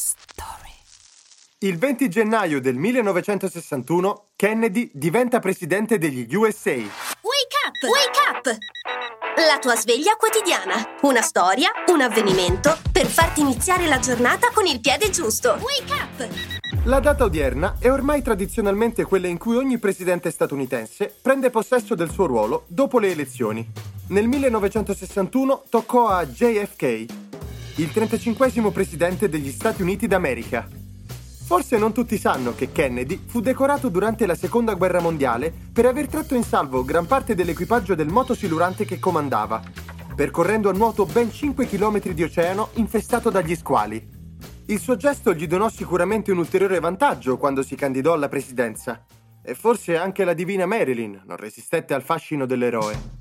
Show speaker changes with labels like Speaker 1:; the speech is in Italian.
Speaker 1: story.
Speaker 2: Il 20 gennaio del 1961 Kennedy diventa presidente degli USA.
Speaker 3: Wake up! Wake up! La tua sveglia quotidiana. Una storia, un avvenimento per farti iniziare la giornata con il piede giusto. Wake up!
Speaker 2: La data odierna è ormai tradizionalmente quella in cui ogni presidente statunitense prende possesso del suo ruolo dopo le elezioni. Nel 1961 toccò a JFK, il 35 presidente degli Stati Uniti d'America. Forse non tutti sanno che Kennedy fu decorato durante la Seconda Guerra Mondiale per aver tratto in salvo gran parte dell'equipaggio del motosilurante che comandava, percorrendo a nuoto ben 5 km di oceano infestato dagli squali. Il suo gesto gli donò sicuramente un ulteriore vantaggio quando si candidò alla presidenza. E forse anche la divina Marilyn non resistette al fascino dell'eroe.